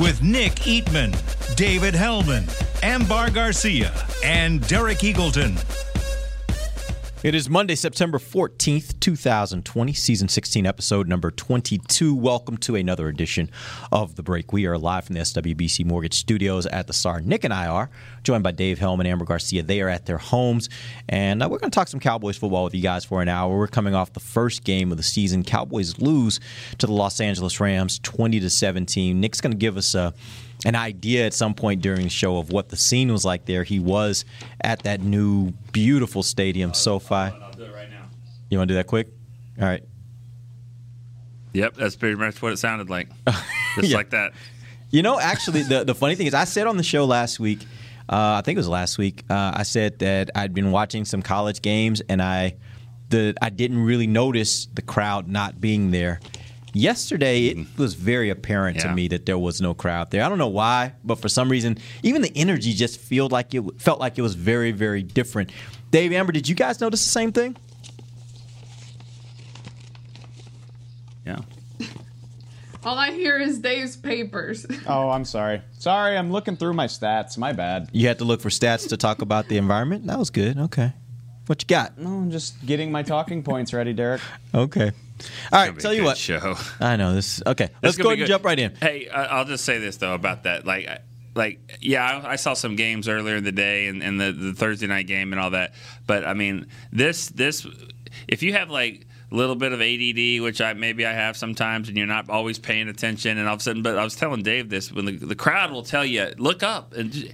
with Nick Eatman, David Helman, Ambar Garcia, and Derek Eagleton. It is Monday, September 14th, 2020, season 16, episode number 22. Welcome to another edition of The Break. We are live from the SWBC Mortgage Studios at the Star. Nick and I are joined by Dave Helman, Amber Garcia. They are at their homes, and uh, we're going to talk some Cowboys football with you guys for an hour. We're coming off the first game of the season. Cowboys lose to the Los Angeles Rams 20 to 17. Nick's going to give us a an idea at some point during the show of what the scene was like there. He was at that new beautiful stadium, SoFi. I'll do it right now. You want to do that quick? All right. Yep, that's pretty much what it sounded like. Just Yeah. like that. You know, actually, the, the funny thing is, I said on the show last week, uh, I think it was last week, uh, I said that I'd been watching some college games and I, the, I didn't really notice the crowd not being there. Yesterday, it mm-hmm. was very apparent to me that there was no crowd there. I don't know why, but for some reason, even the energy just felt like it felt like it was very, very different. Dave Amber, did you guys notice the same thing? Yeah. All I hear is Dave's papers. Oh, I'm sorry. Sorry, I'm looking through my stats. My bad. You had to look for stats to talk about the environment. That was good. Okay, what you got? No, I'm just getting my talking points ready, Derek. Okay. All right. Tell you what. Show. I know this. Okay, let's go ahead and jump right in. Hey, I'll just say this though about that. Like, like yeah, I I saw some games earlier in the day and, and the, the Thursday night game and all that. But I mean, this this if you have like a little bit of ADD, which I maybe I have sometimes, and you're not always paying attention, and all of a sudden, but I was telling Dave this when the, the crowd will tell you, look up, and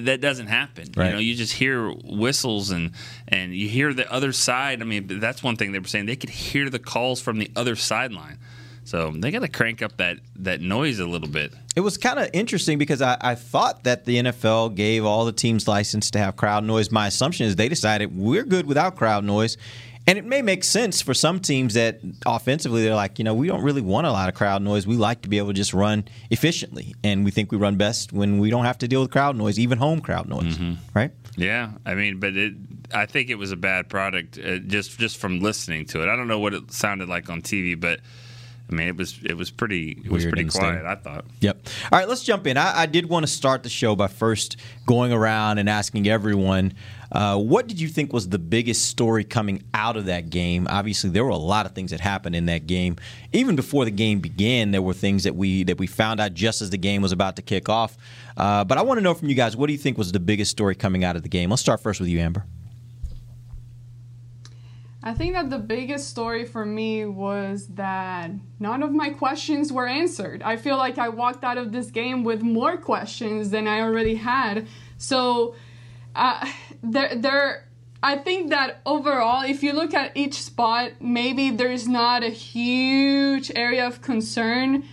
that doesn't happen. Right. You know, you just hear whistles and and you hear the other side. I mean, that's one thing they were saying. They could hear the calls from the other sideline. So they got to crank up that that noise a little bit. It was kind of interesting because I, I thought that the NFL gave all the teams license to have crowd noise. My assumption is they decided we're good without crowd noise. And it may make sense for some teams that offensively they're like, you know, we don't really want a lot of crowd noise. We like to be able to just run efficiently. And we think we run best when we don't have to deal with crowd noise, even home crowd noise. Right? Yeah, I mean, but it. I think it was a bad product uh, just just from listening to it. I don't know what it sounded like on TV, but I mean, it was it was pretty it was Weird pretty in quiet. I thought. Yep. All right, let's jump in. I, I did want to start the show by first going around and asking everyone, uh, what did you think was the biggest story coming out of that game? Obviously, there were a lot of things that happened in that game. Even before the game began, there were things that we that we found out just as the game was about to kick off. Uh, but I want to know from you guys, what do you think was the biggest story coming out of the game? Let's start first with you, Amber. I think that the biggest story for me was that none of my questions were answered. I feel like I walked out of this game with more questions than I already had. So, uh, there, there. I think that overall, if you look at each spot, maybe there's not a huge area of concern.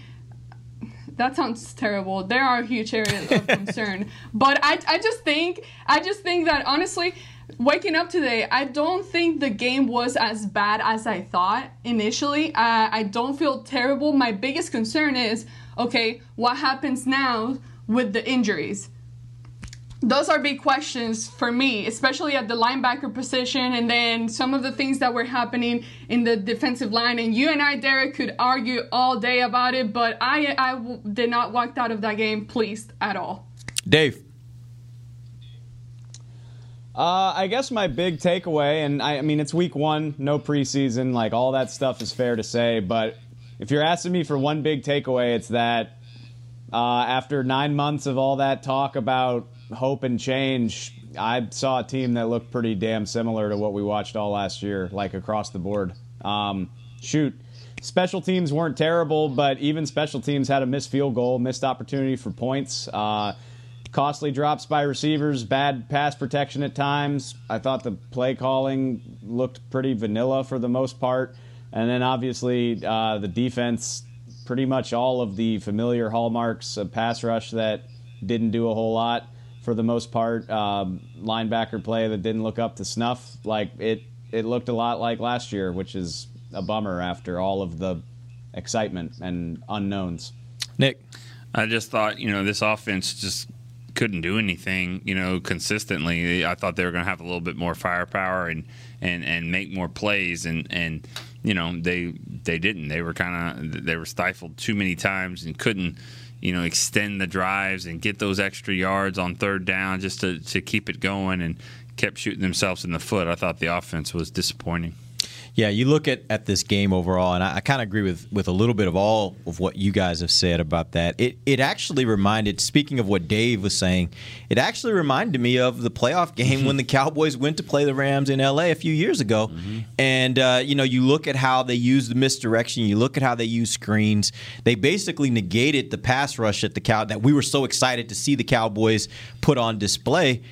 That sounds terrible. There are huge areas of concern, but I, I just think, I just think that honestly, waking up today, I don't think the game was as bad as I thought initially. Uh, I don't feel terrible. My biggest concern is, okay, what happens now with the injuries? Those are big questions for me, especially at the linebacker position, and then some of the things that were happening in the defensive line. And you and I, Derek, could argue all day about it, but I, I w- did not walk out of that game pleased at all. Dave. Uh, I guess my big takeaway, and I, I mean, it's week one, no preseason, like all that stuff is fair to say, but if you're asking me for one big takeaway, it's that uh, after nine months of all that talk about hope and change, I saw a team that looked pretty damn similar to what we watched all last year, like across the board. Um, shoot, special teams weren't terrible, but even special teams had a missed field goal, missed opportunity for points. Uh, costly drops by receivers, bad pass protection at times. I thought the play calling looked pretty vanilla for the most part. And then obviously uh, the defense, pretty much all of the familiar hallmarks of pass rush that didn't do a whole lot for the most part. Um, linebacker play that didn't look up to snuff. Like it, it looked a lot like last year, which is a bummer after all of the excitement and unknowns. Nick, I just thought, you know, this offense just couldn't do anything, you know, consistently. I thought they were going to have a little bit more firepower and and and make more plays, and and you know they they didn't. They were kind of they were stifled too many times and couldn't. You know, extend the drives and get those extra yards on third down just to, to keep it going and kept shooting themselves in the foot. I thought the offense was disappointing. Yeah, you look at, at this game overall, and I, I kind of agree with, with a little bit of all of what you guys have said about that. It it actually reminded, speaking of what Dave was saying, it actually reminded me of the playoff game when the Cowboys went to play the Rams in LA a few years ago. Mm-hmm. And, uh, you know, you look at how they use the misdirection, you look at how they use screens. They basically negated the pass rush at the Cow that we were so excited to see the Cowboys put on display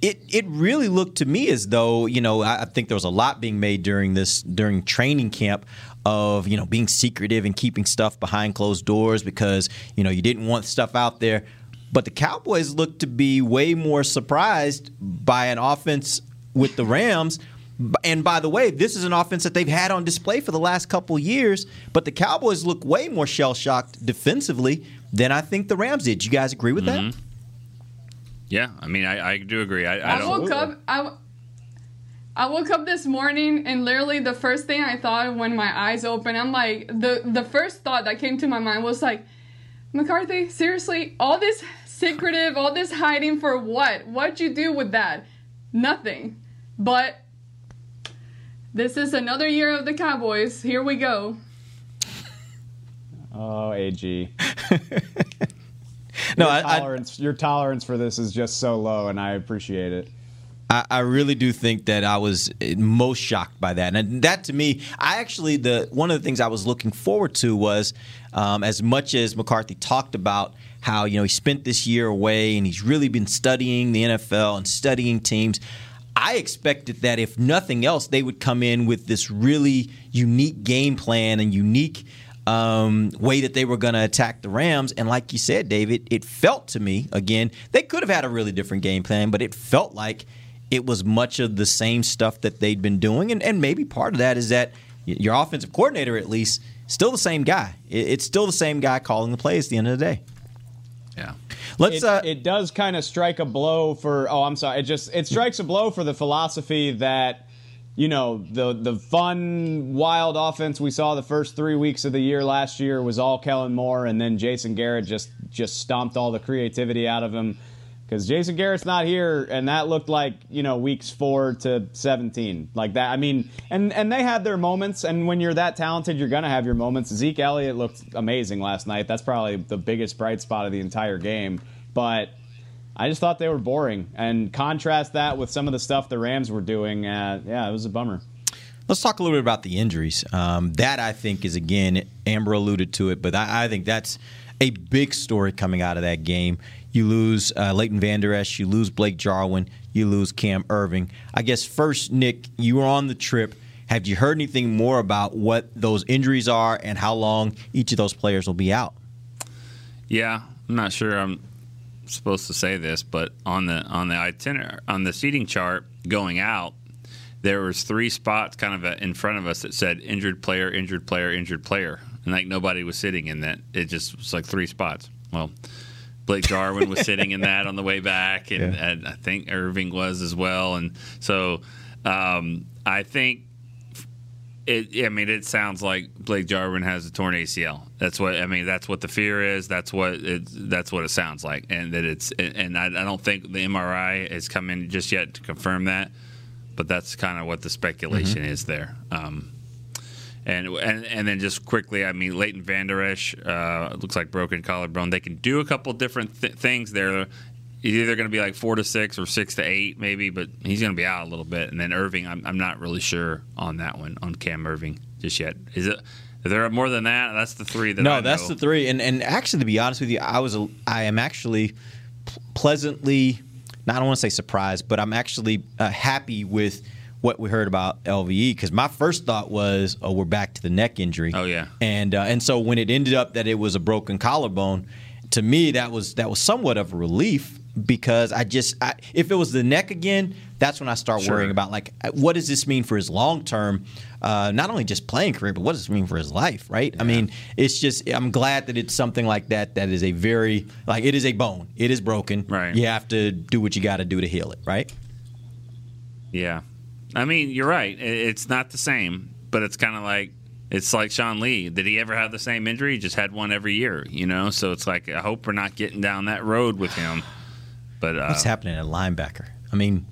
it, it really looked to me as though you know I think there was a lot being made during this during training camp of you know being secretive and keeping stuff behind closed doors because you know you didn't want stuff out there. But the Cowboys looked to be way more surprised by an offense with the Rams. And by the way, this is an offense that they've had on display for the last couple years. But the Cowboys look way more shell shocked defensively than I think the Rams did. You guys agree with mm-hmm. that? Yeah, I mean, I, I do agree. I, I, I woke up. I, I woke up this morning and literally the first thing I thought when my eyes opened, I'm like, the the first thought that came to my mind was like, McCarthy, seriously, all this secretive, all this hiding for what? What'd you do with that? Nothing. But this is another year of the Cowboys. Here we go. Oh, AG. no, your I, tolerance, I, your tolerance for this is just so low, and I appreciate it. I, I really do think that I was most shocked by that, and that to me, I actually the one of the things I was looking forward to was um, as much as McCarthy talked about how you know he spent this year away and he's really been studying the NFL and studying teams. I expected that if nothing else, they would come in with this really unique game plan and unique um, way that they were going to attack the Rams. And like you said, David, it felt to me, again, they could have had a really different game plan, but it felt like it was much of the same stuff that they'd been doing. And, and maybe part of that is that your offensive coordinator, at least, still the same guy. It's still the same guy calling the plays at the end of the day. Yeah. Let's. It, uh, it does kind of strike a blow for. Oh, I'm sorry. It just it strikes a blow for the philosophy that you know the the fun wild offense we saw the first three weeks of the year last year was all Kellen Moore, and then Jason Garrett just just stomped all the creativity out of him because Jason Garrett's not here, and that looked like you know weeks four to seventeen, like that. I mean, and and they had their moments, and when you're that talented, you're gonna have your moments. Zeke Elliott looked amazing last night. That's probably the biggest bright spot of the entire game, but I just thought they were boring. And contrast that with some of the stuff the Rams were doing. Uh, yeah, it was a bummer. Let's talk a little bit about the injuries. Um, that I think is again, Amber alluded to it, but I, I, think that's a big story coming out of that game. You lose uh, Leighton Vander Esch, you lose Blake Jarwin, you lose Cam Erving. I guess first, Nick, you were on the trip. Have you heard anything more about what those injuries are and how long each of those players will be out? Yeah, I'm not sure. I'm supposed to say this, but on the on the itinerary on the seating chart going out, there was three spots kind of in front of us that said injured player, injured player, injured player, and like nobody was sitting in that. It just was like three spots. Well, Blake Jarwin was sitting in that on the way back, and, yeah. and I think Erving was as well. And so um, I think it, I mean, it sounds like Blake Jarwin has a torn ACL. That's what I mean. That's what the fear is. That's what it. That's what it sounds like, and that it's. And I, I don't think the MRI has come in just yet to confirm that, but that's kind of what the speculation mm-hmm. is there. Um, and, and and then just quickly, I mean, Leighton Vander Esch uh, looks like broken collarbone. They can do a couple different th- things there he's either going to be like four to six or six to eight, maybe, but he's going to be out a little bit. And then Erving, I'm, I'm not really sure on that one on Cam Erving just yet. Is it? Is there more than that? That's the three that no, that's the three. And and actually, to be honest with you, I was I am actually pleasantly, not I don't want to say surprised, but I'm actually uh, happy with what we heard about LVE because my first thought was, oh, we're back to the neck injury. Oh yeah. And uh, and so when it ended up that it was a broken collarbone to me, that was that was somewhat of a relief because I just I, if it was the neck again, that's when I start Sure. worrying about like what does this mean for his long term, uh, not only just playing career, but what does it mean for his life, right? I mean, it's just I'm glad that it's something like that that is a very like it is a bone, it is broken, Right. You have to do what you got to do to heal it, right? Yeah, I mean you're right. It's not the same, but it's kind of like it's like Sean Lee. Did he ever have the same injury? He just had one every year, you know. So it's like I hope we're not getting down that road with him. But uh, What's happening at linebacker? I mean,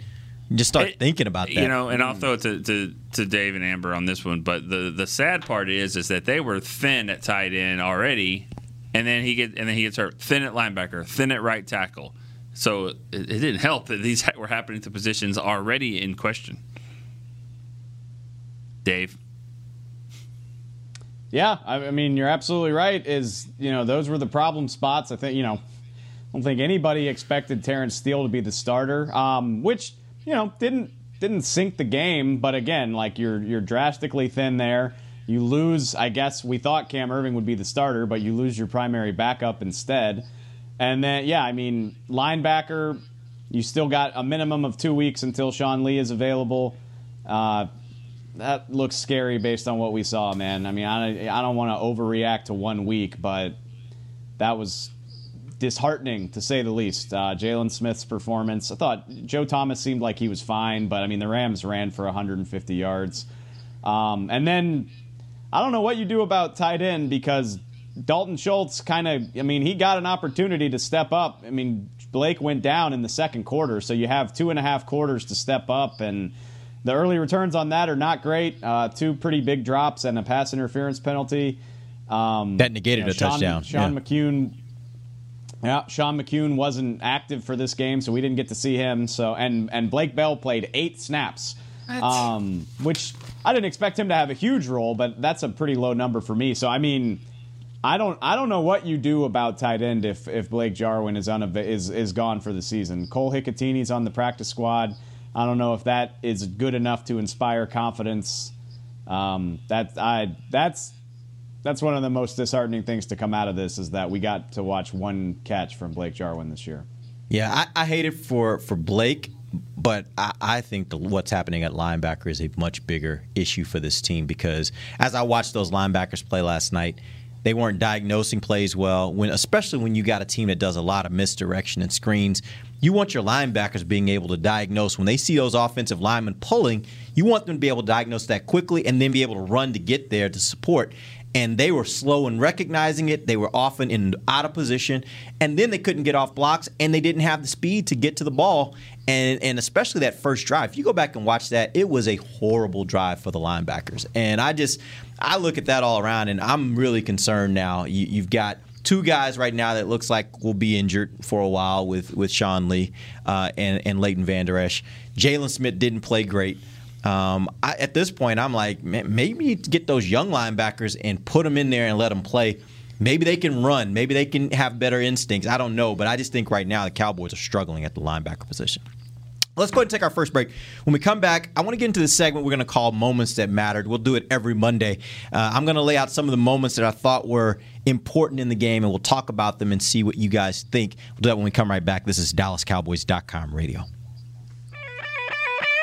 just start It- thinking about that. You know, and I'll throw it to, to, to Dave and Amber on this one. But the, the sad part is is that they were thin at tight end already, and then he get and then he gets hurt. Thin at linebacker, thin at right tackle. So it, it didn't help that these were happening to positions already in question. Dave, Yeah, I, I mean, you're absolutely right. Is you know those were the problem spots. I think you know, I don't think anybody expected Terence Steele to be the starter, um, which you know didn't didn't sink the game. But again, like you're you're drastically thin there. You lose. I guess we thought Cam Erving would be the starter, but you lose your primary backup instead. And then yeah, I mean linebacker. You still got a minimum of two weeks until Sean Lee is available. Uh, that looks scary based on what we saw, man. I mean, I, I don't want to overreact to one week, but that was disheartening to say the least. Uh, Jaylon Smith's performance, I thought Joe Thomas seemed like he was fine, but I mean, the Rams ran for 150 yards. Um, and then I don't know what you do about tight end because Dalton Schultz kind of, I mean, he got an opportunity to step up. I mean, Blake went down in the second quarter, so you have two and a half quarters to step up, and the early returns on that are not great. Uh, two pretty big drops and a pass interference penalty. Um, That negated you know, a touchdown, Sean yeah. McKeon. Yeah, Sean McKeon wasn't active for this game, so we didn't get to see him. So and and Blake Bell played eight snaps, um, which I didn't expect him to have a huge role, but that's a pretty low number for me. So I mean, I don't I don't know what you do about tight end if if Blake Jarwin is unava- is is gone for the season. Cole Hikutini's on the practice squad. I don't know if that is good enough to inspire confidence. Um, that I that's that's one of the most disheartening things to come out of this is that we got to watch one catch from Blake Jarwin this year. Yeah, I, I hate it for for Blake, but I, I think the, what's happening at linebacker is a much bigger issue for this team because as I watched those linebackers play last night, they weren't diagnosing plays well. When especially when you got a team that does a lot of misdirection and screens, you want your linebackers being able to diagnose when they see those offensive linemen pulling. You want them to be able to diagnose that quickly and then be able to run to get there to support and they were slow in recognizing it. They were often in out of position, and then they couldn't get off blocks, and they didn't have the speed to get to the ball. And and especially that first drive, if you go back and watch that, it was a horrible drive for the linebackers. And I just I look at that all around, and I'm really concerned now. You, you've got two guys right now that looks like will be injured for a while with with Sean Lee uh, and and Leighton Vander Esch. Jaylon Smith didn't play great. Um, I, at this point, I'm like, maybe get those young linebackers and put them in there and let them play. Maybe they can run. Maybe they can have better instincts. I don't know, but I just think right now the Cowboys are struggling at the linebacker position. Let's go ahead and take our first break. When we come back, I want to get into the segment we're going to call Moments That Mattered. We'll do it every Monday. Uh, I'm going to lay out some of the moments that I thought were important in the game, and we'll talk about them and see what you guys think. We'll do that when we come right back. This is DallasCowboys.com radio.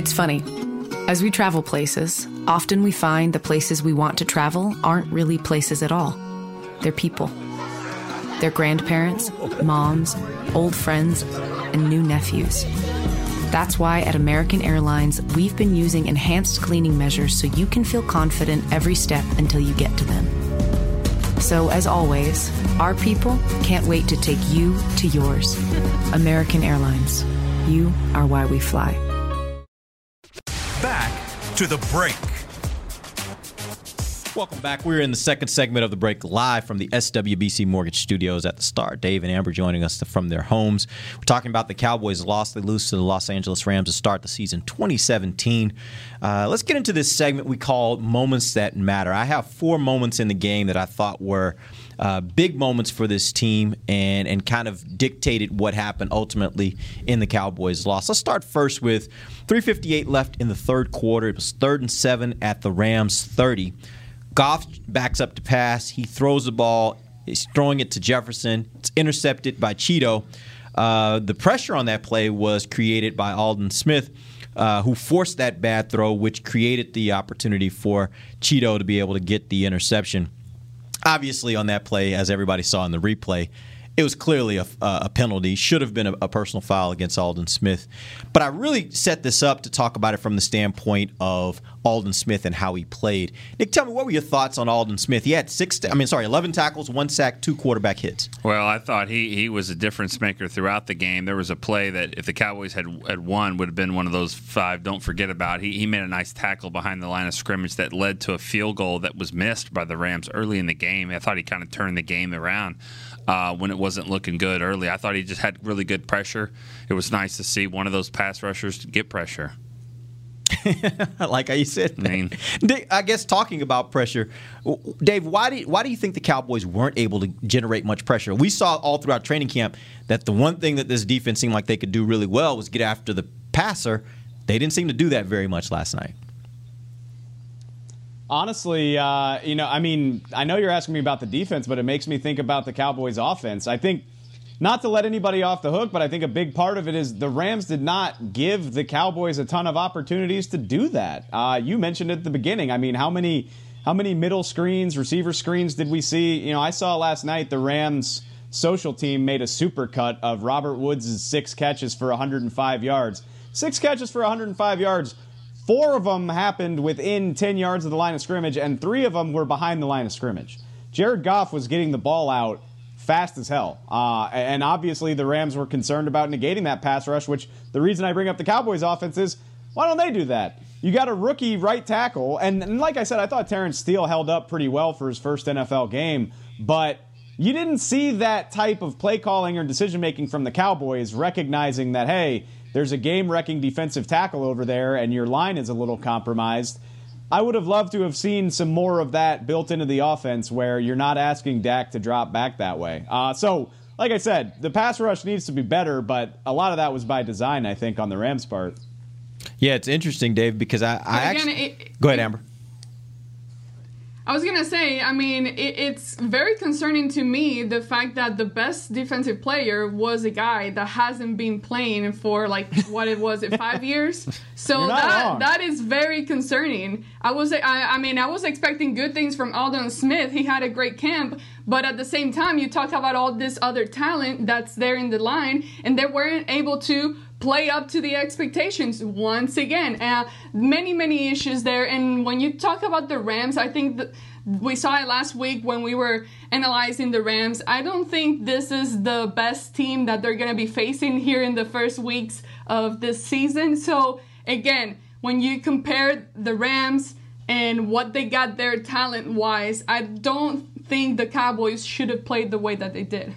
It's funny. As we travel places, often we find the places we want to travel aren't really places at all. They're people. They're grandparents, moms, old friends, and new nephews. That's why at American Airlines, we've been using enhanced cleaning measures so you can feel confident every step until you get to them. So, as always, our people can't wait to take you to yours. American Airlines. You are why we fly. To the break. Welcome back. We're in the second segment of the break live from the SWBC Mortgage Studios at the Star. Dave and Amber joining us from their homes. We're talking about the Cowboys' loss. They lose to the Los Angeles Rams to start the season 2017. Uh, let's get into this segment we call Moments That Matter. I have four moments in the game that I thought were uh, big moments for this team and, and kind of dictated what happened ultimately in the Cowboys' loss. Let's start first with 3.58 left in the third quarter. It was third and seven at the Rams 30. Goff backs up to pass. He throws the ball. He's throwing it to Jefferson. It's intercepted by Chido. Uh, the pressure on that play was created by Aldon Smith, uh, who forced that bad throw, which created the opportunity for Chido to be able to get the interception. Obviously, on that play, as everybody saw in the replay, it was clearly a, uh, a penalty. Should have been a, a, personal foul against Aldon Smith. But I really set this up to talk about it from the standpoint of Aldon Smith and how he played. Nick, tell me what were your thoughts on Aldon Smith? He had six. I mean, sorry, eleven tackles, one sack, two quarterback hits. Well, I thought he he was a difference maker throughout the game. There was a play that if the Cowboys had had won, would have been one of those five. Don't forget about. He he made a nice tackle behind the line of scrimmage that led to a field goal that was missed by the Rams early in the game. I thought he kind of turned the game around uh, when it wasn't looking good early. I thought he just had really good pressure. It was nice to see one of those pass rushers get pressure. like how you said, I, mean, I guess talking about pressure, Dave. Why do why do you think the Cowboys weren't able to generate much pressure? We saw all throughout training camp that the one thing that this defense seemed like they could do really well was get after the passer. They didn't seem to do that very much last night. Honestly, uh, you know, I mean, I know you're asking me about the defense, but it makes me think about the Cowboys' offense. I think, not to let anybody off the hook, but I think a big part of it is the Rams did not give the Cowboys a ton of opportunities to do that. Uh, you mentioned at the beginning. I mean, how many how many middle screens, receiver screens did we see? You know, I saw last night the Rams social team made a super cut of Robert Woods' six catches for 105 yards. Six catches for 105 yards Four of them happened within 10 yards of the line of scrimmage, and three of them were behind the line of scrimmage. Jared Goff was getting the ball out fast as hell. Uh, and obviously, the Rams were concerned about negating that pass rush, which the reason I bring up the Cowboys offense is why don't they do that? You got a rookie right tackle, and, and like I said, I thought Terence Steele held up pretty well for his first NFL game, but you didn't see that type of play calling or decision making from the Cowboys, recognizing that, hey, there's a game wrecking defensive tackle over there and your line is a little compromised. I would have loved to have seen some more of that built into the offense where you're not asking Dak to drop back that way. Uh, so, like I said, the pass rush needs to be better, but a lot of that was by design, I think, on the Rams' part. Yeah, it's interesting, Dave, because I, I again, actually. It, go ahead, Amber. I was gonna say, I mean, it, it's very concerning to me the fact that the best defensive player was a guy that hasn't been playing for like what it was it five years. So that wrong. that is very concerning. I was, I, I mean, I was expecting good things from Aldon Smith. He had a great camp, but at the same time, you talk about all this other talent that's there in the line, and they weren't able to play up to the expectations once again. Uh, many, many issues there. And when you talk about the Rams, I think we saw it last week when we were analyzing the Rams. I don't think this is the best team that they're going to be facing here in the first weeks of this season. So, again, when you compare the Rams and what they got there talent wise, I don't think the Cowboys should have played the way that they did.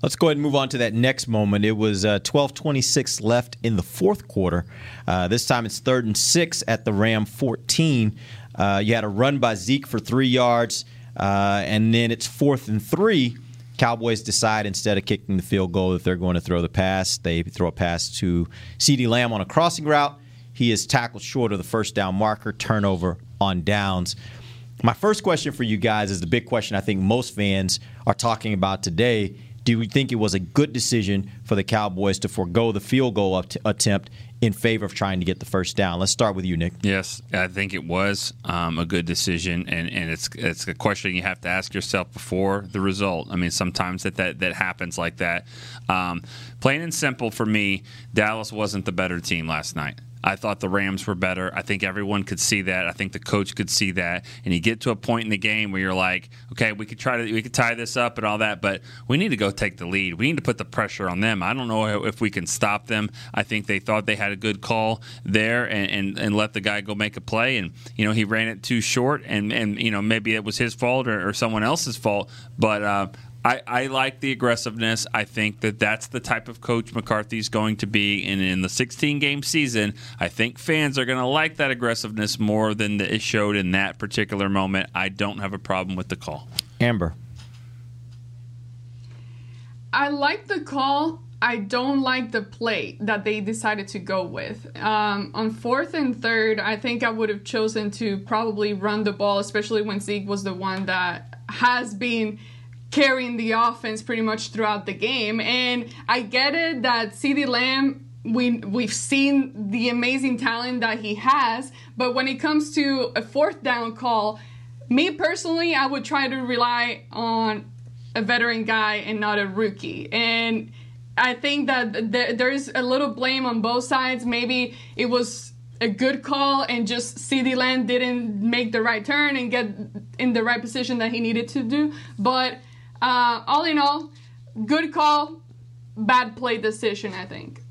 Let's go ahead and move on to that next moment. It was uh, 12:26 left in the fourth quarter. Uh, this time it's third and six at the Ram 14. Uh, you had a run by Zeke for three yards, uh, and then it's fourth and three. Cowboys decide instead of kicking the field goal that they're going to throw the pass. They throw a pass to CeeDee Lamb on a crossing route. He is tackled short of the first down marker, turnover on downs. My first question for you guys is the big question I think most fans are talking about today do you think it was a good decision for the Cowboys to forego the field goal attempt in favor of trying to get the first down? Let's start with you, Nick. Yes, I think it was um, a good decision, and, and it's it's a question you have to ask yourself before the result. I mean, sometimes that that, that happens like that. Um, plain and simple for me, Dallas wasn't the better team last night. I thought the Rams were better. I think everyone could see that. I think the coach could see that. And you get to a point in the game where you're like, okay, we could try to we could tie this up and all that, but we need to go take the lead. We need to put the pressure on them. I don't know if we can stop them. I think they thought they had a good call there and, and, and let the guy go make a play. And you know he ran it too short, and and you know maybe it was his fault or, or someone else's fault. But uh, I, I, like the aggressiveness. I think that that's the type of coach McCarthy's going to be. And in the 16 game season, I think fans are going to like that aggressiveness more than it showed in that particular moment. I don't have a problem with the call. Amber. I like the call. I don't like the play that they decided to go with. Um, on fourth and third, I think I would have chosen to probably run the ball, especially when Zeke was the one that has been carrying the offense pretty much throughout the game. And I get it that CeeDee Lamb we we've seen the amazing talent that he has, but when it comes to a fourth down call, me personally, I would try to rely on a veteran guy and not a rookie. And I think that there's a little blame on both sides. Maybe it was a good call and just CeeDee Lamb didn't make the right turn and get in the right position that he needed to do. But uh, all in all, good call, bad play decision. I think.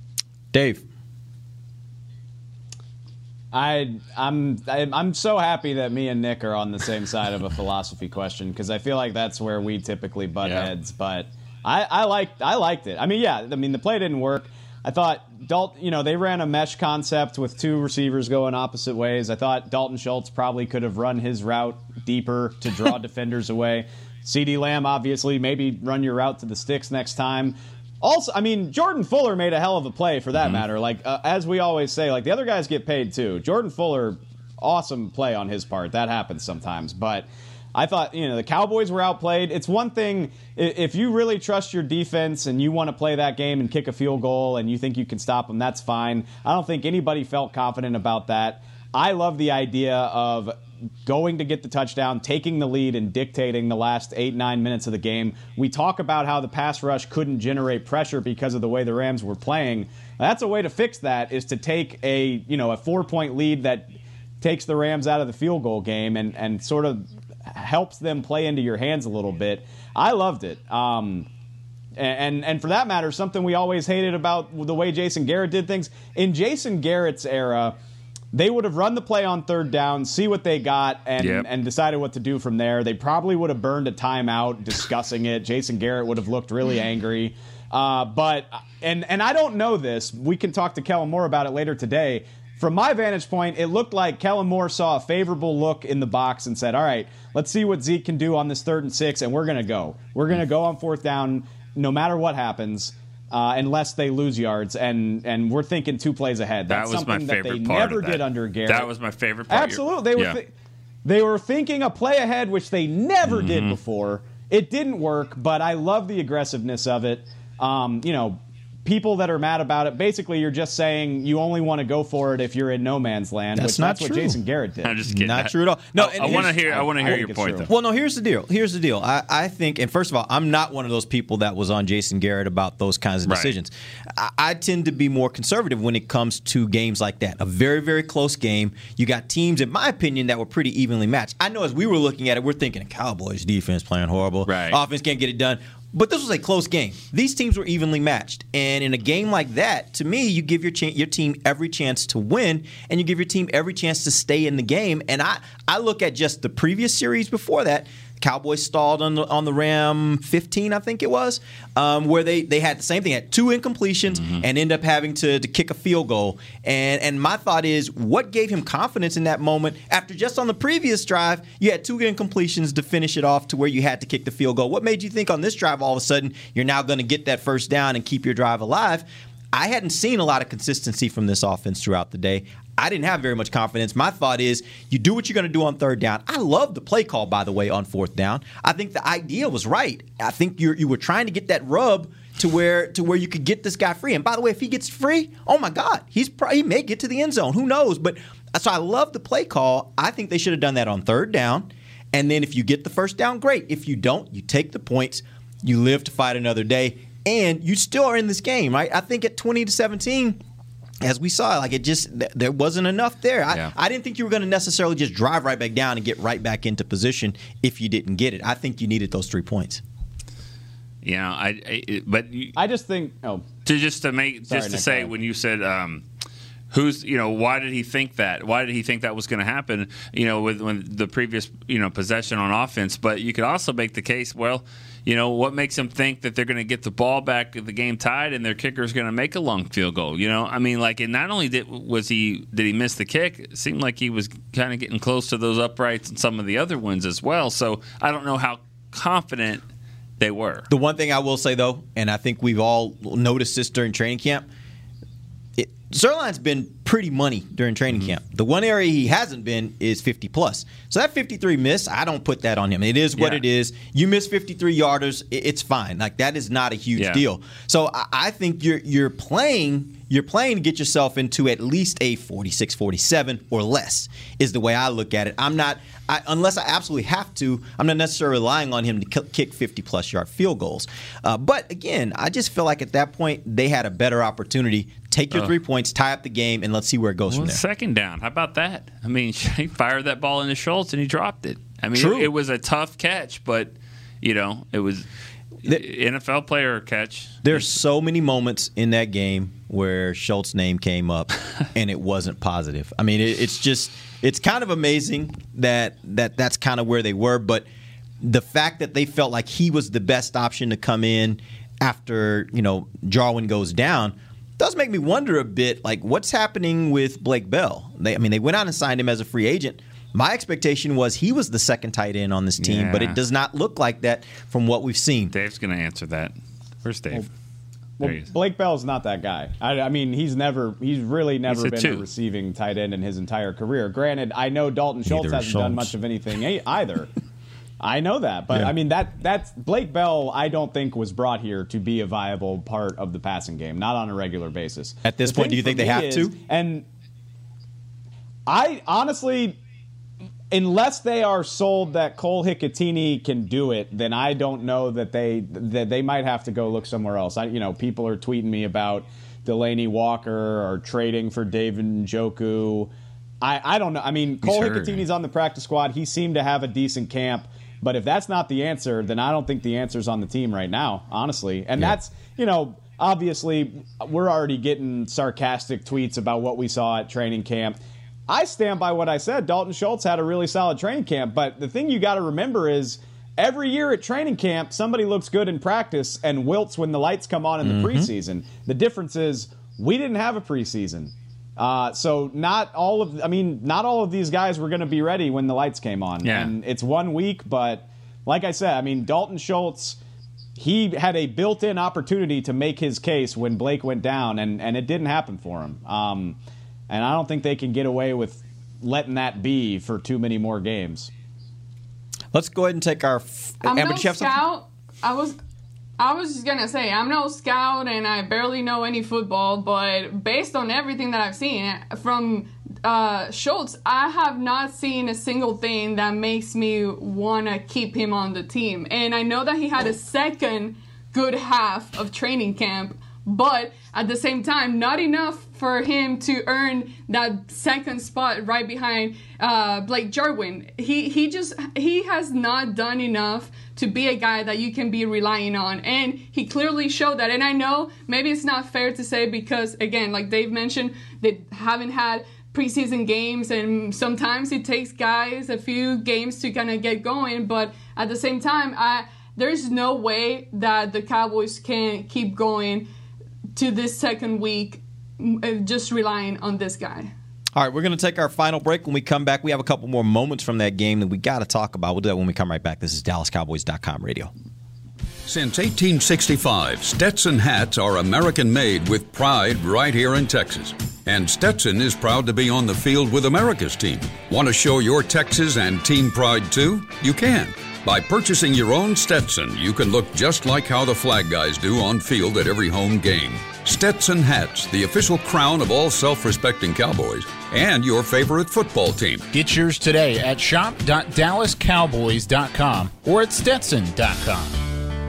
Dave. I I'm I'm so happy that me and Nick are on the same side of a philosophy question because I feel like that's where we typically butt yeah. heads. But I I liked I liked it. I mean, yeah, I mean the play didn't work. I thought Dalton, you know, they ran a mesh concept with two receivers going opposite ways. I thought Dalton Schultz probably could have run his route deeper to draw defenders away. CeeDee Lamb, obviously, maybe run your route to the sticks next time. Also, I mean, Jordan Fuller made a hell of a play for that mm-hmm. matter. Like, uh, as we always say, like, the other guys get paid too. Jordan Fuller, awesome play on his part. That happens sometimes. But I thought, you know, the Cowboys were outplayed. It's one thing if you really trust your defense and you want to play that game and kick a field goal and you think you can stop them, that's fine. I don't think anybody felt confident about that. I love the idea of going to get the touchdown, taking the lead, and dictating the last eight, nine minutes of the game. We talk about how the pass rush couldn't generate pressure because of the way the Rams were playing. That's a way to fix that is to take a you know a four point lead that takes the Rams out of the field goal game and, and sort of helps them play into your hands a little bit. I loved it. Um, and and for that matter, something we always hated about the way Jason Garrett did things in Jason Garrett's era they would have run the play on third down, see what they got, and yep. and decided what to do from there. They probably would have burned a timeout discussing it. Jason Garrett would have looked really angry. Uh, but and and I don't know this. We can talk to Kellen Moore about it later today. From my vantage point, it looked like Kellen Moore saw a favorable look in the box and said, "All right, let's see what Zeke can do on this third and six, and we're going to go. We're going to go on fourth down, no matter what happens." Uh, unless they lose yards, and and we're thinking two plays ahead. That's that was something my favorite that they part never that. did under Garrett. That was my favorite part. Absolutely, they were yeah. th- they were thinking a play ahead, which they never mm-hmm. did before. It didn't work, but I love the aggressiveness of it. Um, you know, people that are mad about it, basically, you're just saying you only want to go for it if you're in no man's land. That's which, not that's true. what Jason Garrett did. I'm just kidding. Not true at all. No, I, I want to hear. I want to hear your point. Though. Well, no. Here's the deal. Here's the deal. I, I, think, and first of all, I'm not one of those people that was on Jason Garrett about those kinds of decisions. Right. I, I tend to be more conservative when it comes to games like that. A very, very close game. You got teams, in my opinion, that were pretty evenly matched. I know as we were looking at it, we're thinking Cowboys defense playing horrible. Right. Offense can't get it done. But this was a close game. These teams were evenly matched, and in a game like that, to me, you give your ch- your team every chance to win, and you give your team every chance to stay in the game. And I I look at just the previous series before that. Cowboys stalled on the on the Ram 15, I think it was, um, where they they had the same thing, had two incompletions, Mm-hmm. and end up having to, to kick a field goal. And and my thought is, what gave him confidence in that moment after just on the previous drive you had two incompletions to finish it off to where you had to kick the field goal? What made you think on this drive all of a sudden you're now going to get that first down and keep your drive alive? I hadn't seen a lot of consistency from this offense throughout the day. I didn't have very much confidence. My thought is you do what you're going to do on third down. I love the play call, by the way, on fourth down. I think the idea was right. I think you you were trying to get that rub to where to where you could get this guy free. And by the way, if he gets free, oh my God, he's pro- he may get to the end zone. Who knows? But so I love the play call. I think they should have done that on third down. And then if you get the first down, great. If you don't, you take the points. You live to fight another day, and you still are in this game, right? I think at 20 to 17 as we saw, like it just th- there wasn't enough there. I, Yeah. I didn't think you were going to necessarily just drive right back down and get right back into position if you didn't get it. I think you needed those three points. You know, I, I but you, I just think. Oh, to just to make Sorry, just to Nick, say go when you said um, who's you know why did he think that why did he think that was going to happen you know with when the previous you know possession on offense but you could also make the case well you know what makes them think that they're going to get the ball back the game tied and their kicker is going to make a long field goal? You know i mean like and not only did was he did he miss the kick it seemed like he was kind of getting close to those uprights and some of the other ones as well. So i don't know how confident they were. The one thing I will say though, and I think we've all noticed this during training camp, it, Zuerlein's been pretty money during training Mm-hmm. camp. The one area he hasn't been is 50 plus. So that 53 miss, I don't put that on him. It is what Yeah. it is. You miss 53 yarders, it's fine. Like that is not a huge Yeah. deal. So I, think you're you're playing you're playing to get yourself into at least a 46 47 or less is the way I look at it. I'm not I, unless I absolutely have to, I'm not necessarily relying on him to kick 50 plus yard field goals. Uh, but again, I just feel like at that point they had a better opportunity. Take your Uh. three points, tie up the game, and let's see where it goes Well, from there. second down. How about that? I mean, he fired that ball into Schultz and he dropped it. I mean, True. it, was a tough catch, but you know, it was NFL player catch. There's so many moments in that game where Schultz's name came up and it wasn't positive. I mean, it, it's just it's kind of amazing that that that's kind of where they were, but the fact that they felt like he was the best option to come in after you know Jarwin goes down does make me wonder a bit like what's happening with Blake Bell. They, I mean, they went out and signed him as a free agent. My expectation was he was the second tight end on this team, but it does not look like that from what we've seen. Dave's going to answer that. Where's Dave? Well, There he is. Blake Bell's not that guy. I, I mean, he's never, he's really never a been two. a receiving tight end in his entire career. Granted, I know Dalton Schultz Neither hasn't done much of anything either. I know that, but Yeah. I mean that that's Blake Bell. I don't think was brought here to be a viable part of the passing game, not on a regular basis. At this The point, do you think they have is- to? And I honestly, unless they are sold that Cole Hikutini can do it, then I don't know that they that they might have to go look somewhere else. I, you know, people are tweeting me about Delanie Walker or trading for David Njoku. I, I don't know. I mean, Cole. Hikutini's on the practice squad. He seemed to have a decent camp. But if that's not the answer, then I don't think the answer's on the team right now, honestly. And that's, you know, obviously we're already getting sarcastic tweets about what we saw at training camp. I stand by what I said. Dalton Schultz had a really solid training camp, but the thing you got to remember is every year at training camp, somebody looks good in practice and wilts when the lights come on in the mm-hmm. preseason. The difference is we didn't have a preseason. Uh, so not all of, I mean, not all of these guys were going to be ready when the lights came on. Yeah. And it's one week, but like I said, I mean, Dalton Schultz, he had a built-in opportunity to make his case when Blake went down, and, and it didn't happen for him. Um, and I don't think they can get away with letting that be for too many more games. Let's go ahead and take our. F- I'm Amber, no did you have something? scout. I was, I was just gonna say I'm no scout and I barely know any football, but based on everything that I've seen from uh, Schultz, I have not seen a single thing that makes me wanna keep him on the team. And I know that he had a second good half of training camp, but at the same time, not enough for him to earn that second spot right behind uh, Blake Jarwin. He he just he has not done enough to be a guy that you can be relying on, and he clearly showed that. And I know maybe it's not fair to say because again, like Dave mentioned, they haven't had preseason games and sometimes it takes guys a few games to kind of get going but at the same time, I there's no way that the Cowboys can keep going to this second week uh, just relying on this guy. All right, we're going to take our final break. When we come back, we have a couple more moments from that game that we got to talk about. We'll do that when we come right back. This is DallasCowboys.com radio. Since 1865, Stetson hats are American made with pride right here in Texas. And Stetson is proud to be on the field with America's team. Want to show your Texas and team pride too? You can. By purchasing your own Stetson, you can look just like how the flag guys do on field at every home game. Stetson hats, the official crown of all self respecting Cowboys, and your favorite football team. Get yours today at shop.dallascowboys.com or at stetson.com.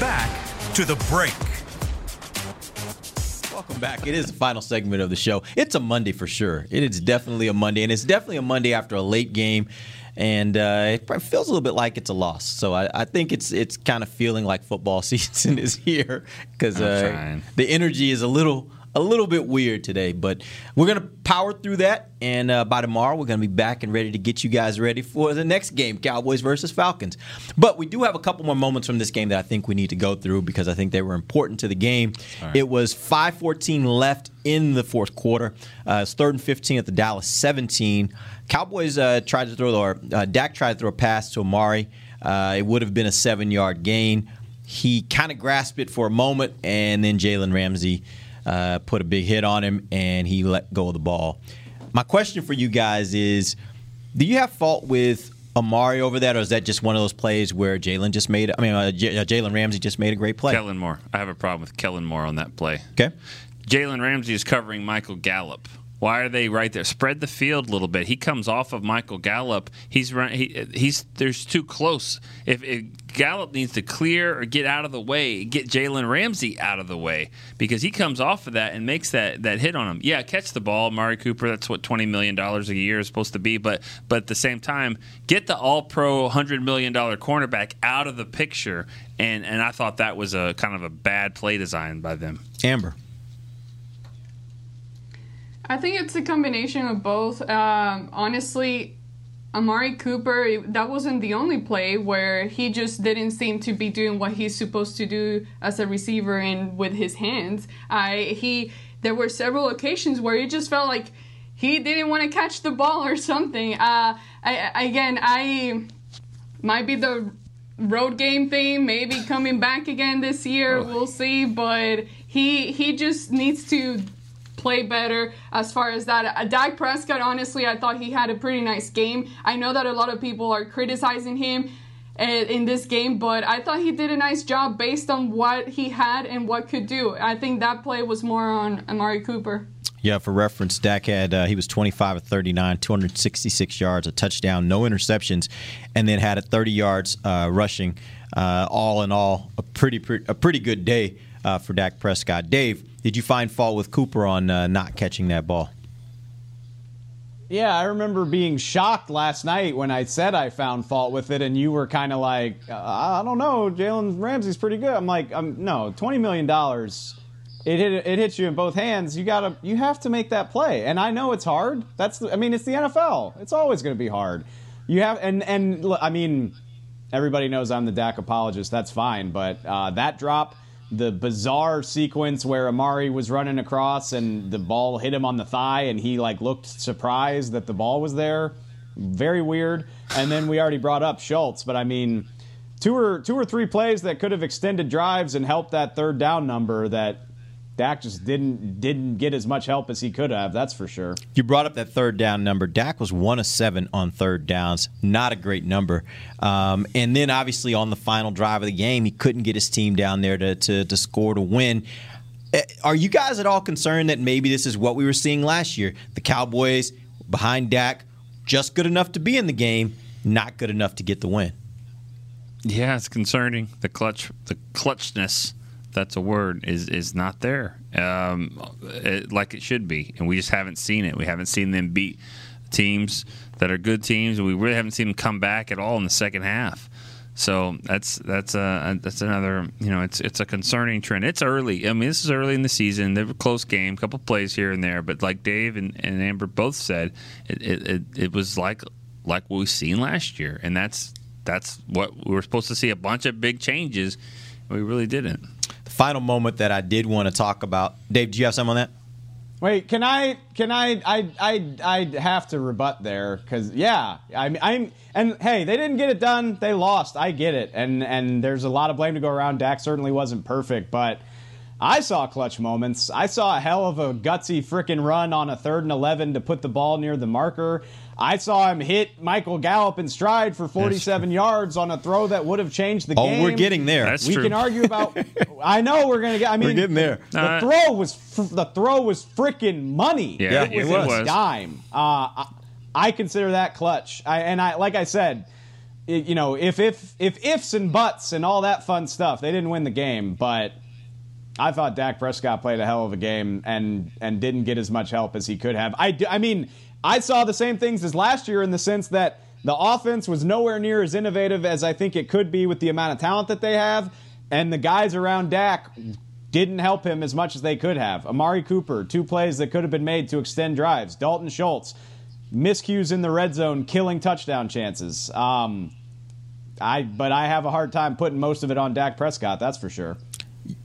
Back to the break. Welcome back. It is the final segment of the show. It's a Monday for sure. It is definitely a Monday, and it's definitely a Monday after a late game, and uh, it feels a little bit like it's a loss. So I, I think it's it's kind of feeling like football season is here because uh, the energy is a little a little bit weird today, but we're gonna power through that, and uh, by tomorrow we're gonna be back and ready to get you guys ready for the next game, Cowboys versus Falcons. But we do have a couple more moments from this game that I think we need to go through because I think they were important to the game. It was 5:14 left in the fourth quarter. Uh, it's third and 15 at the Dallas 17. Cowboys uh, tried to throw, or uh, Dak tried to throw a pass to Amari. Uh, it would have been a seven-yard gain. He kind of grasped it for a moment, and then Jalen Ramsey uh, put a big hit on him, and he let go of the ball. My question for you guys is: Do you have fault with Amari over that, or is that just one of those plays where Jalen just made? I mean, uh, J- uh, Jalen Ramsey just made a great play. Kellen Moore. I have a problem with Kellen Moore on that play. Okay. Jalen Ramsey is covering Michael Gallup. Why are they right there? Spread the field a little bit. He comes off of Michael Gallup. He's run. He, he's there's too close. If, if Gallup needs to clear or get out of the way, get Jalen Ramsey out of the way because he comes off of that and makes that that hit on him. Yeah, catch the ball, Mari Cooper. That's what twenty million dollars a year is supposed to be. But but at the same time, get the All Pro hundred million dollar cornerback out of the picture. And and I thought that was a kind of a bad play design by them. Amber. I think it's a combination of both. Um, honestly, Amari Cooper, that wasn't the only play where he just didn't seem to be doing what he's supposed to do as a receiver and with his hands. I he there were several occasions where it just felt like he didn't want to catch the ball or something. Uh, I, again, I might be the road game thing, maybe coming back again this year. We'll see, but he he just needs to play better as far as that. Uh, Dak Prescott, honestly, I thought he had a pretty nice game. I know that a lot of people are criticizing him uh, in this game, but I thought he did a nice job based on what he had and what could do. I think that play was more on Amari Cooper. Yeah, for reference, Dak had uh, he was 25 of 39, 266 yards, a touchdown, no interceptions, and then had a 30 yards uh, rushing. Uh, all in all, a pretty, pretty a pretty good day uh, for Dak Prescott. Dave, did you find fault with Cooper on uh, not catching that ball? Yeah, I remember being shocked last night when I said I found fault with it, and you were kind of like, uh, "I don't know, Jalen Ramsey's pretty good." I'm like, um, "No, twenty million dollars, it hit it hits you in both hands. You gotta, you have to make that play." And I know it's hard. That's, the, I mean, it's the NFL. It's always going to be hard. You have, and and I mean, everybody knows I'm the Dak apologist. That's fine, but uh, that drop. The bizarre sequence where Amari was running across and the ball hit him on the thigh and he like looked surprised that the ball was there. Very weird. And then we already brought up Schultz, but I mean, two or two or three plays that could have extended drives and helped that third down number that Dak just didn't didn't get as much help as he could have. That's for sure. You brought up that third down number. Dak was one of seven on third downs. Not a great number. Um, and then obviously on the final drive of the game, he couldn't get his team down there to, to, to score to win. Eh, Are you guys at all concerned that maybe this is what we were seeing last year? The Cowboys behind Dak, just good enough to be in the game, not good enough to get the win. Yeah, it's concerning. The clutch, the clutchness. That's a word. Is is not there um, it, like it should be, and we just haven't seen it. We haven't seen them beat teams that are good teams, and we really haven't seen them come back at all in the second half. So that's that's a that's another you know it's it's a concerning trend. It's early. I mean, this is early in the season. They were a close game, couple plays here and there, but like Dave and, and Amber both said, it, it, it, it was like like what we've seen last year, and that's that's what we were supposed to see a bunch of big changes. We really didn't. Final moment that I did want to talk about, Dave, do you have some on that? Wait, can I? Can I? I I I have to rebut there because yeah, I'm I'm and hey, they didn't get it done. They lost. I get it, and and there's a lot of blame to go around. Dak certainly wasn't perfect, but I saw clutch moments. I saw a hell of a gutsy freaking run on a third and eleven to put the ball near the marker. I saw him hit Michael Gallup in stride for 47 yards on a throw that would have changed the Oh, game. Oh, we're getting there. That's we true. can argue about. I know we're gonna get. I mean, we're getting there. The Uh, throw was fr- the throw was freaking money. Yeah, it it was, was. dime. Uh, I, I consider that clutch. I, and I, like I said, it, you know, if if if ifs and buts and all that fun stuff, they didn't win the game, but. I thought Dak Prescott played a hell of a game and and didn't get as much help as he could have. I, do- I mean, I saw the same things as last year in the sense that the offense was nowhere near as innovative as I think it could be with the amount of talent that they have, and the guys around Dak didn't help him as much as they could have. Amari Cooper, two plays that could have been made to extend drives. Dalton Schultz, miscues in the red zone, killing touchdown chances. Um, I but I have a hard time putting most of it on Dak Prescott. That's for sure.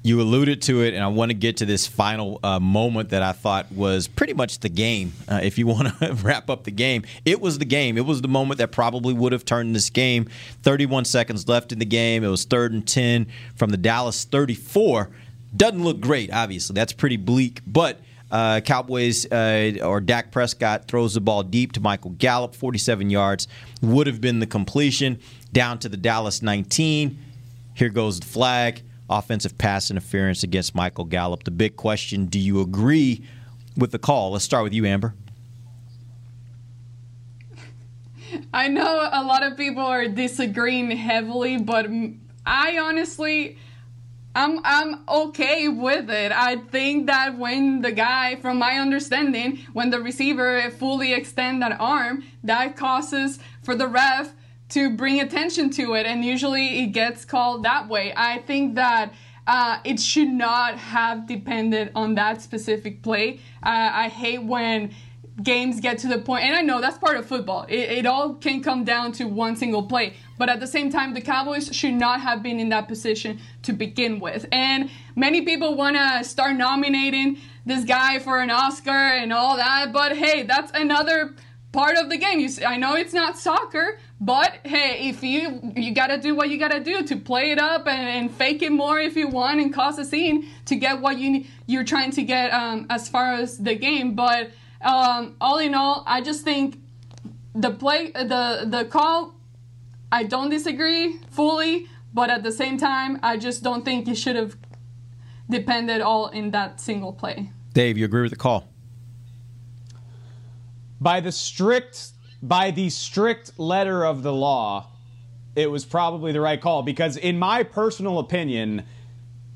You alluded to it, and I want to get to this final uh, moment that I thought was pretty much the game. Uh, if you want to wrap up the game, it was the game. It was the moment that probably would have turned this game. 31 seconds left in the game. It was third and 10 from the Dallas 34. Doesn't look great, obviously. That's pretty bleak, but. Uh, Cowboys uh, or Dak Prescott throws the ball deep to Michael Gallup, 47 yards. Would have been the completion down to the Dallas 19. Here goes the flag. Offensive pass interference against Michael Gallup. The big question do you agree with the call? Let's start with you, Amber. I know a lot of people are disagreeing heavily, but I honestly, I'm I'm okay with it. I think that when the guy, from my understanding, when the receiver fully extend that arm, that causes for the ref to bring attention to it, and usually it gets called that way. I think that. Uh, it should not have depended on that specific play. Uh, I hate when games get to the point, and I know that's part of football. It, it all can come down to one single play. But at the same time, the Cowboys should not have been in that position to begin with. And many people want to start nominating this guy for an Oscar and all that. But hey, that's another part of the game. You see, I know it's not soccer, but hey, if you you gotta do what you gotta do to play it up and, and fake it more if you want and cause a scene to get what you you're trying to get um, as far as the game. But um, all in all, I just think the play the the call. I don't disagree fully, but at the same time, I just don't think it should have depended all in that single play. Dave, you agree with the call? By the strict by the strict letter of the law, it was probably the right call because in my personal opinion,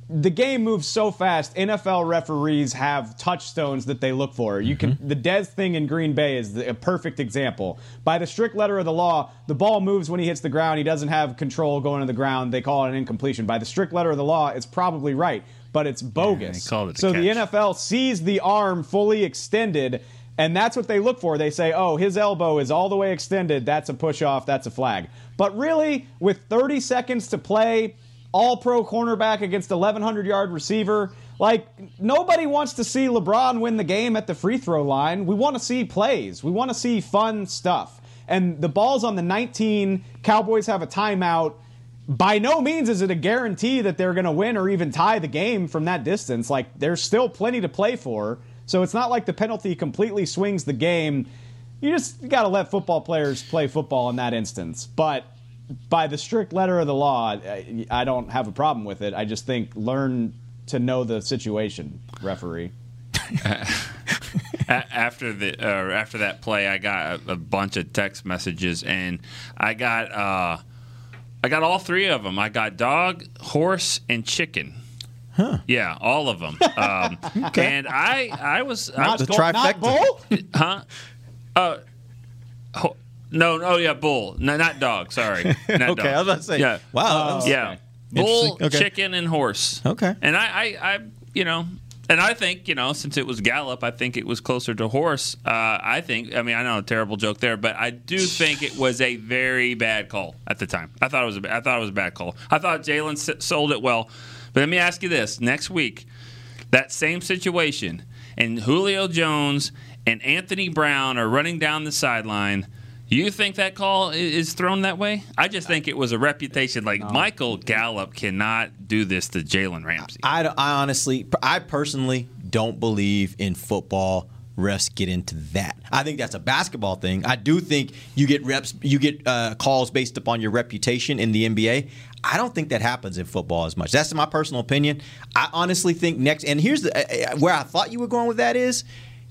the game moves so fast. NFL referees have touchstones that they look for. You can mm-hmm. the Dez thing in Green Bay is the, a perfect example. By the strict letter of the law, the ball moves when he hits the ground. He doesn't have control going to the ground. They call it an incompletion. By the strict letter of the law, it's probably right, but it's bogus. called it so the. NFL sees the arm fully extended. And that's what they look for. They say, oh, his elbow is all the way extended. That's a push off. That's a flag. But really, with 30 seconds to play, all pro cornerback against 1,100 yard receiver, like nobody wants to see LeBron win the game at the free throw line. We want to see plays, we want to see fun stuff. And the ball's on the 19. Cowboys have a timeout. By no means is it a guarantee that they're going to win or even tie the game from that distance. Like, there's still plenty to play for. So it's not like the penalty completely swings the game. You just got to let football players play football in that instance. But by the strict letter of the law, I, don't have a problem with it. I just think learn to know the situation, referee. After the uh, after that play, I got a, a bunch of text messages, and I got uh, I got all three of them. I got dog, horse, and chicken. Huh. Yeah, all of them. Um, And I I was I Not was bull- not bull? huh? Uh, ho- no, oh yeah, bull. No, not dog. Sorry. Not Okay, dog. I was about to say, Yeah. wow, that yeah. okay. Bull, Okay. chicken, and horse. Okay. And I, I, I, you know, and I think, you know, since it was Gallup, I think it was closer to horse. Uh, I think, I mean, I know a terrible joke there, but I do think it was a very bad call at the time. I thought it was, a, I thought it was a bad call. I thought Jalen s- sold it well. But let me ask you this: next week, that same situation, and Julio Jones and Anthony Brown are running down the sideline. You think that call is thrown that way? I just think it was a reputation. Like Michael Gallup cannot do this to Jalen Ramsey. I, I honestly, I personally don't believe in football. Refs get into that. I think that's a basketball thing. I do think you get reps, you get uh, calls based upon your reputation in the NBA. I don't think that happens in football as much. That's my personal opinion. I honestly think next, and here's the, uh, uh, where I thought you were going with that is,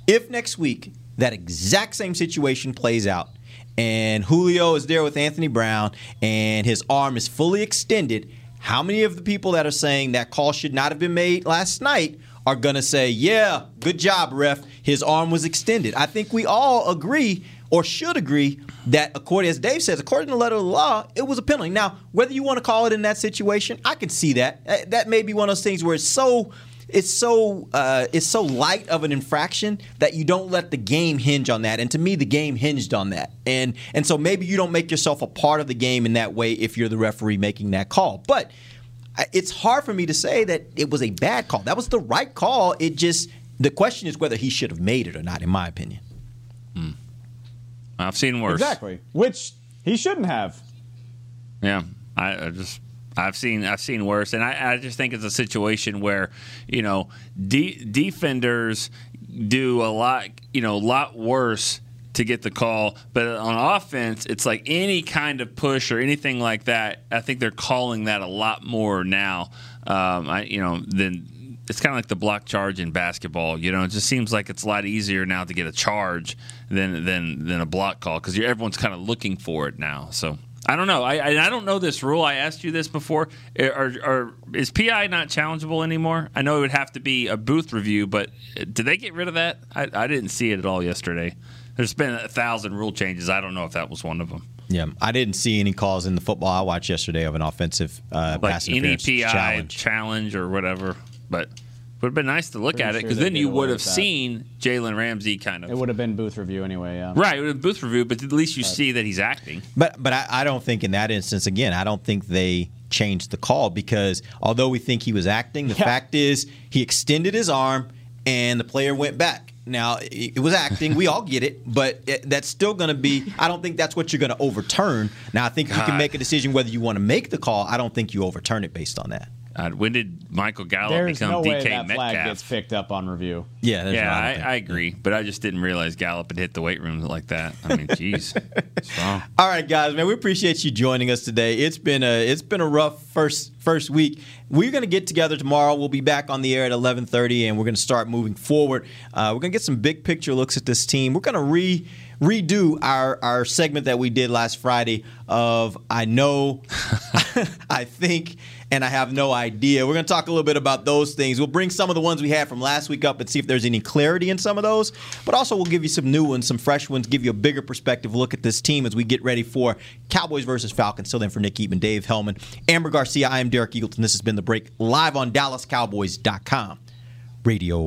if next week that exact same situation plays out, and Julio is there with Anthony Brown, and his arm is fully extended, how many of the people that are saying that call should not have been made last night are going to say, yeah, good job, ref. His arm was extended. I think we all agree or should agree that, according as Dave says, according to the letter of the law, it was a penalty. Now, whether you want to call it in that situation, I can see that. Uh, That may be one of those things where it's so it's so uh, it's so light of an infraction that you don't let the game hinge on that. And to me, the game hinged on that. And and so maybe you don't make yourself a part of the game in that way if you're the referee making that call. But it's hard for me to say that it was a bad call. That was the right call. It just the question is whether he should have made it or not, in my opinion. I've seen worse. Exactly. Which he shouldn't have. Yeah, I, I just I've seen I've seen worse, and I, I just think it's a situation where you know de- defenders do a lot you know a lot worse to get the call, but on offense, it's like any kind of push or anything like that. I think they're calling that a lot more now. Um, I you know than. It's kind of like the block charge in basketball. You know, it just seems like it's a lot easier now to get a charge than than than a block call because everyone's kind of looking for it now. So I don't know. I, I don't know this rule. I asked you this before. Are, are, is PI not challengeable anymore? I know it would have to be a booth review, but did they get rid of that? I, I didn't see it at all yesterday. There's been a thousand rule changes. I don't know if that was one of them. Yeah, I didn't see any calls in the football I watched yesterday of an offensive uh, Like pass any interference PI challenge. challenge. or whatever. But would have been nice to look Pretty at it because they then you would have seen Jalen Ramsey kind of It would have been booth review anyway. Yeah. right. It would have booth review, but at least you see that he's acting. But but I, I don't think in that instance again I don't think they changed the call because although we think he was acting, the fact is he extended his arm and the player went back. Now it it was acting, we all get it, but it, that's still going to be. I don't think that's what you're going to overturn. Now I think you can make a decision whether you want to make the call. I don't think you overturn it based on that. Uh, when did Michael Gallup There's become no way DK that flag Metcalf? gets picked up on review. Yeah, there's yeah, I I, agree, but I just didn't realize Gallup had hit the weight room like that. I mean, jeez. All right, guys, man, we appreciate you joining us today. It's been a it's been a rough first first week. We're gonna get together tomorrow. We'll be back on the air at eleven thirty, and we're gonna start moving forward. Uh, we're gonna get some big picture looks at this team. We're gonna re redo our our segment that we did last Friday of I know, I think, and I have no idea. We're going to talk a little bit about those things. We'll bring some of the ones we had from last week up and see if there's any clarity in some of those. But also, we'll give you some new ones, some fresh ones, give you a bigger perspective look at this team as we get ready for Cowboys versus Falcons. Still then for Nick Eatman, Dave Helman, Amber Garcia. I am Derek Eagleton. This has been The Break live on DallasCowboys.com radio.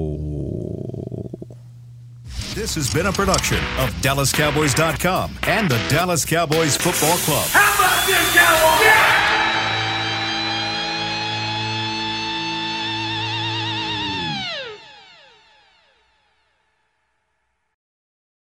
This has been a production of DallasCowboys.com and the Dallas Cowboys Football Club. How about this, Cowboys? Yeah!